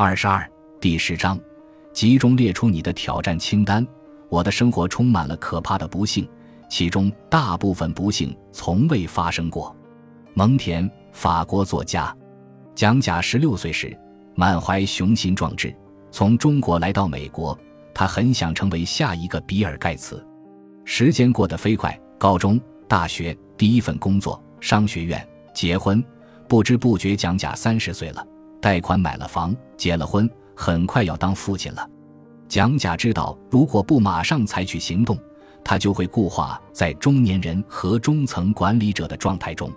二十二第十章，集中列出你的挑战清单。我的生活充满了可怕的不幸，其中大部分不幸从未发生过。蒙田，法国作家。蒋甲十六岁时，满怀雄心壮志，从中国来到美国。他很想成为下一个比尔盖茨。时间过得飞快，高中、大学、第一份工作、商学院、结婚，不知不觉，蒋甲三十岁了。贷款买了房，结了婚，很快要当父亲了。蒋甲知道，如果不马上采取行动，他就会固化在中年人和中层管理者的状态中。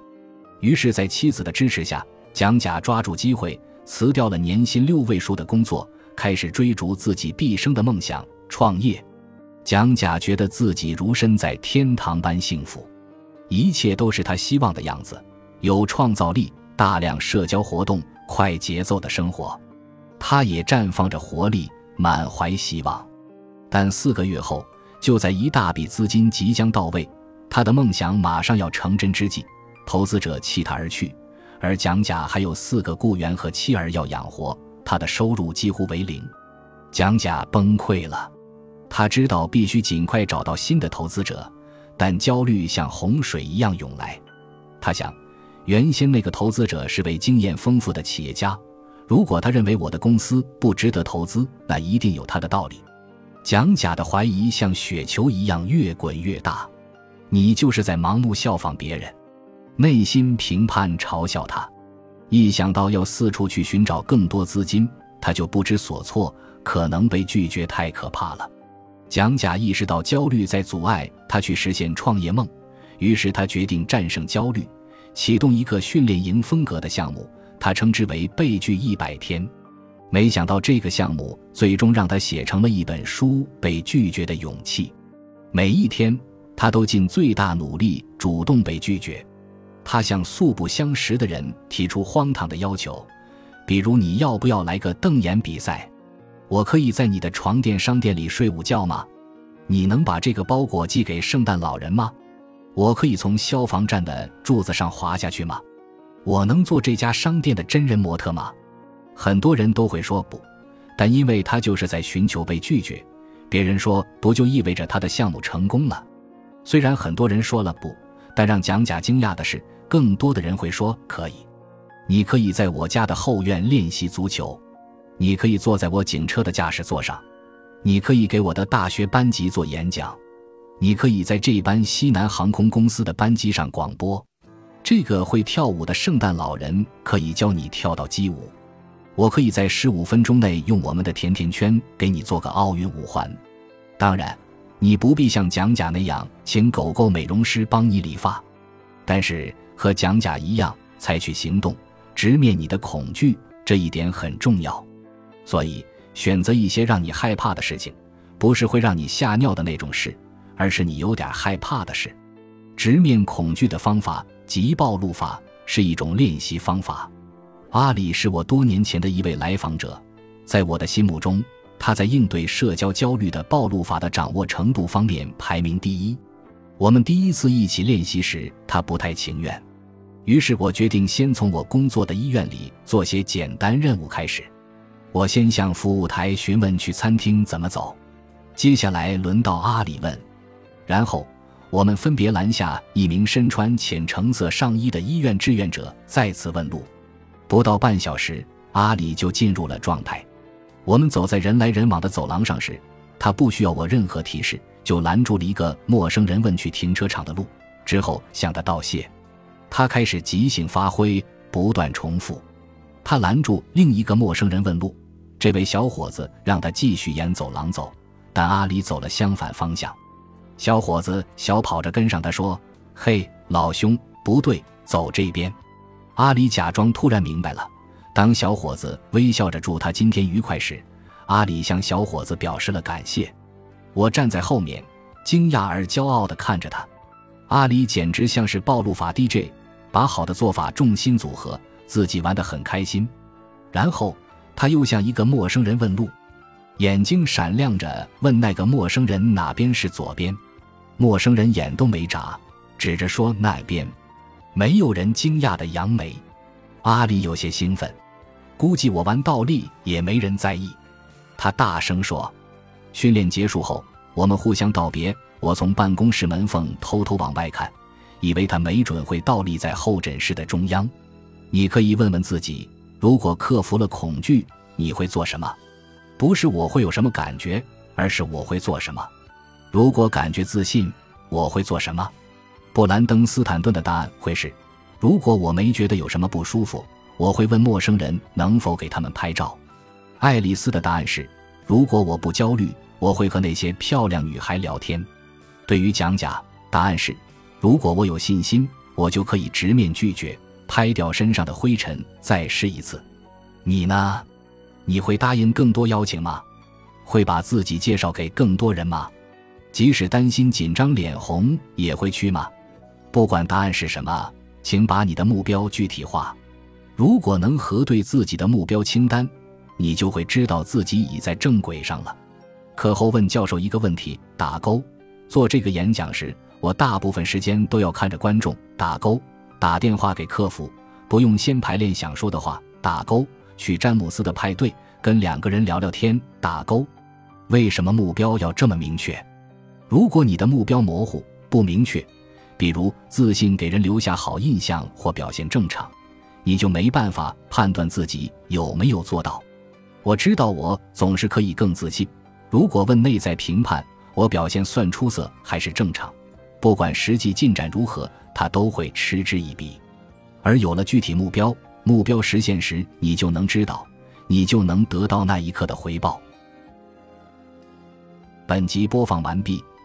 于是，在妻子的支持下，蒋甲抓住机会辞掉了年薪六位数的工作。开始追逐自己毕生的梦想——创业。蒋甲觉得自己如身在天堂般幸福，一切都是他希望的样子：有创造力、大量社交活动、快节奏的生活。他也绽放着活力，满怀希望。但四个月后，就在一大笔资金即将到位，他的梦想马上要成真之际，投资者弃他而去，而蒋甲还有四个雇员和妻儿要养活。他的收入几乎为零，蒋甲崩溃了。他知道必须尽快找到新的投资者，但焦虑像洪水一样涌来。他想，原先那个投资者是位经验丰富的企业家，如果他认为我的公司不值得投资，那一定有他的道理。蒋甲的怀疑像雪球一样越滚越大。你就是在盲目效仿别人，内心评判嘲笑他。一想到要四处去寻找更多资金，他就不知所措，可能被拒绝太可怕了。蒋甲意识到焦虑在阻碍他去实现创业梦，于是他决定战胜焦虑，启动一个训练营风格的项目，他称之为“被拒一百天”。没想到这个项目最终让他写成了一本书《被拒绝的勇气》。每一天，他都尽最大努力主动被拒绝。他向素不相识的人提出荒唐的要求，比如你要不要来个瞪眼比赛？我可以在你的床垫商店里睡午觉吗？你能把这个包裹寄给圣诞老人吗？我可以从消防站的柱子上滑下去吗？我能做这家商店的真人模特吗？很多人都会说不，但因为他就是在寻求被拒绝，别人说不就意味着他的项目成功了？虽然很多人说了不。但让蒋甲惊讶的是，更多的人会说可以。你可以在我家的后院练习足球，你可以坐在我警车的驾驶座上，你可以给我的大学班级做演讲，你可以在这班西南航空公司的班机上广播。这个会跳舞的圣诞老人可以教你跳到街舞，我可以在十五分钟内用我们的甜甜圈给你做个奥运五环。当然。你不必像蒋甲那样请狗狗美容师帮你理发，但是和蒋甲一样采取行动，直面你的恐惧，这一点很重要。所以选择一些让你害怕的事情，不是会让你吓尿的那种事，而是你有点害怕的事。直面恐惧的方法即暴露法是一种练习方法。阿里是我多年前的一位来访者，在我的心目中。他在应对社交焦虑的暴露法的掌握程度方面排名第一。我们第一次一起练习时，他不太情愿，于是我决定先从我工作的医院里做些简单任务开始。我先向服务台询问去餐厅怎么走，接下来轮到阿里问，然后我们分别拦下一名身穿浅橙色上衣的医院志愿者，再次问路。不到半小时，阿里就进入了状态。我们走在人来人往的走廊上时，他不需要我任何提示，就拦住了一个陌生人问去停车场的路，之后向他道谢。他开始即兴发挥，不断重复。他拦住另一个陌生人问路，这位小伙子让他继续沿走廊走，但阿里走了相反方向。小伙子小跑着跟上他说：“嘿，老兄，不对，走这边。”阿里假装突然明白了。当小伙子微笑着祝他今天愉快时，阿里向小伙子表示了感谢。我站在后面，惊讶而骄傲地看着他。阿里简直像是暴露法 DJ，把好的做法重新组合，自己玩得很开心。然后他又向一个陌生人问路，眼睛闪亮着问那个陌生人哪边是左边。陌生人眼都没眨，指着说那边。没有人惊讶的扬眉。阿里有些兴奋。估计我玩倒立也没人在意。他大声说。训练结束后，我们互相道别。我从办公室门缝偷偷往外看，以为他没准会倒立在候诊室的中央。你可以问问自己：如果克服了恐惧，你会做什么？不是我会有什么感觉，而是我会做什么。如果感觉自信，我会做什么？布兰登·斯坦顿的答案会是：如果我没觉得有什么不舒服。我会问陌生人能否给他们拍照。爱丽丝的答案是：如果我不焦虑，我会和那些漂亮女孩聊天。对于讲假，答案是：如果我有信心，我就可以直面拒绝，拍掉身上的灰尘，再试一次。你呢？你会答应更多邀请吗？会把自己介绍给更多人吗？即使担心紧张脸红，也会去吗？不管答案是什么，请把你的目标具体化。如果能核对自己的目标清单，你就会知道自己已在正轨上了。课后问教授一个问题：打勾。做这个演讲时，我大部分时间都要看着观众打勾。打电话给客服，不用先排练想说的话，打勾。去詹姆斯的派对，跟两个人聊聊天，打勾。为什么目标要这么明确？如果你的目标模糊不明确，比如自信给人留下好印象或表现正常。你就没办法判断自己有没有做到。我知道我总是可以更自信。如果问内在评判，我表现算出色还是正常？不管实际进展如何，他都会嗤之以鼻。而有了具体目标，目标实现时，你就能知道，你就能得到那一刻的回报。本集播放完毕，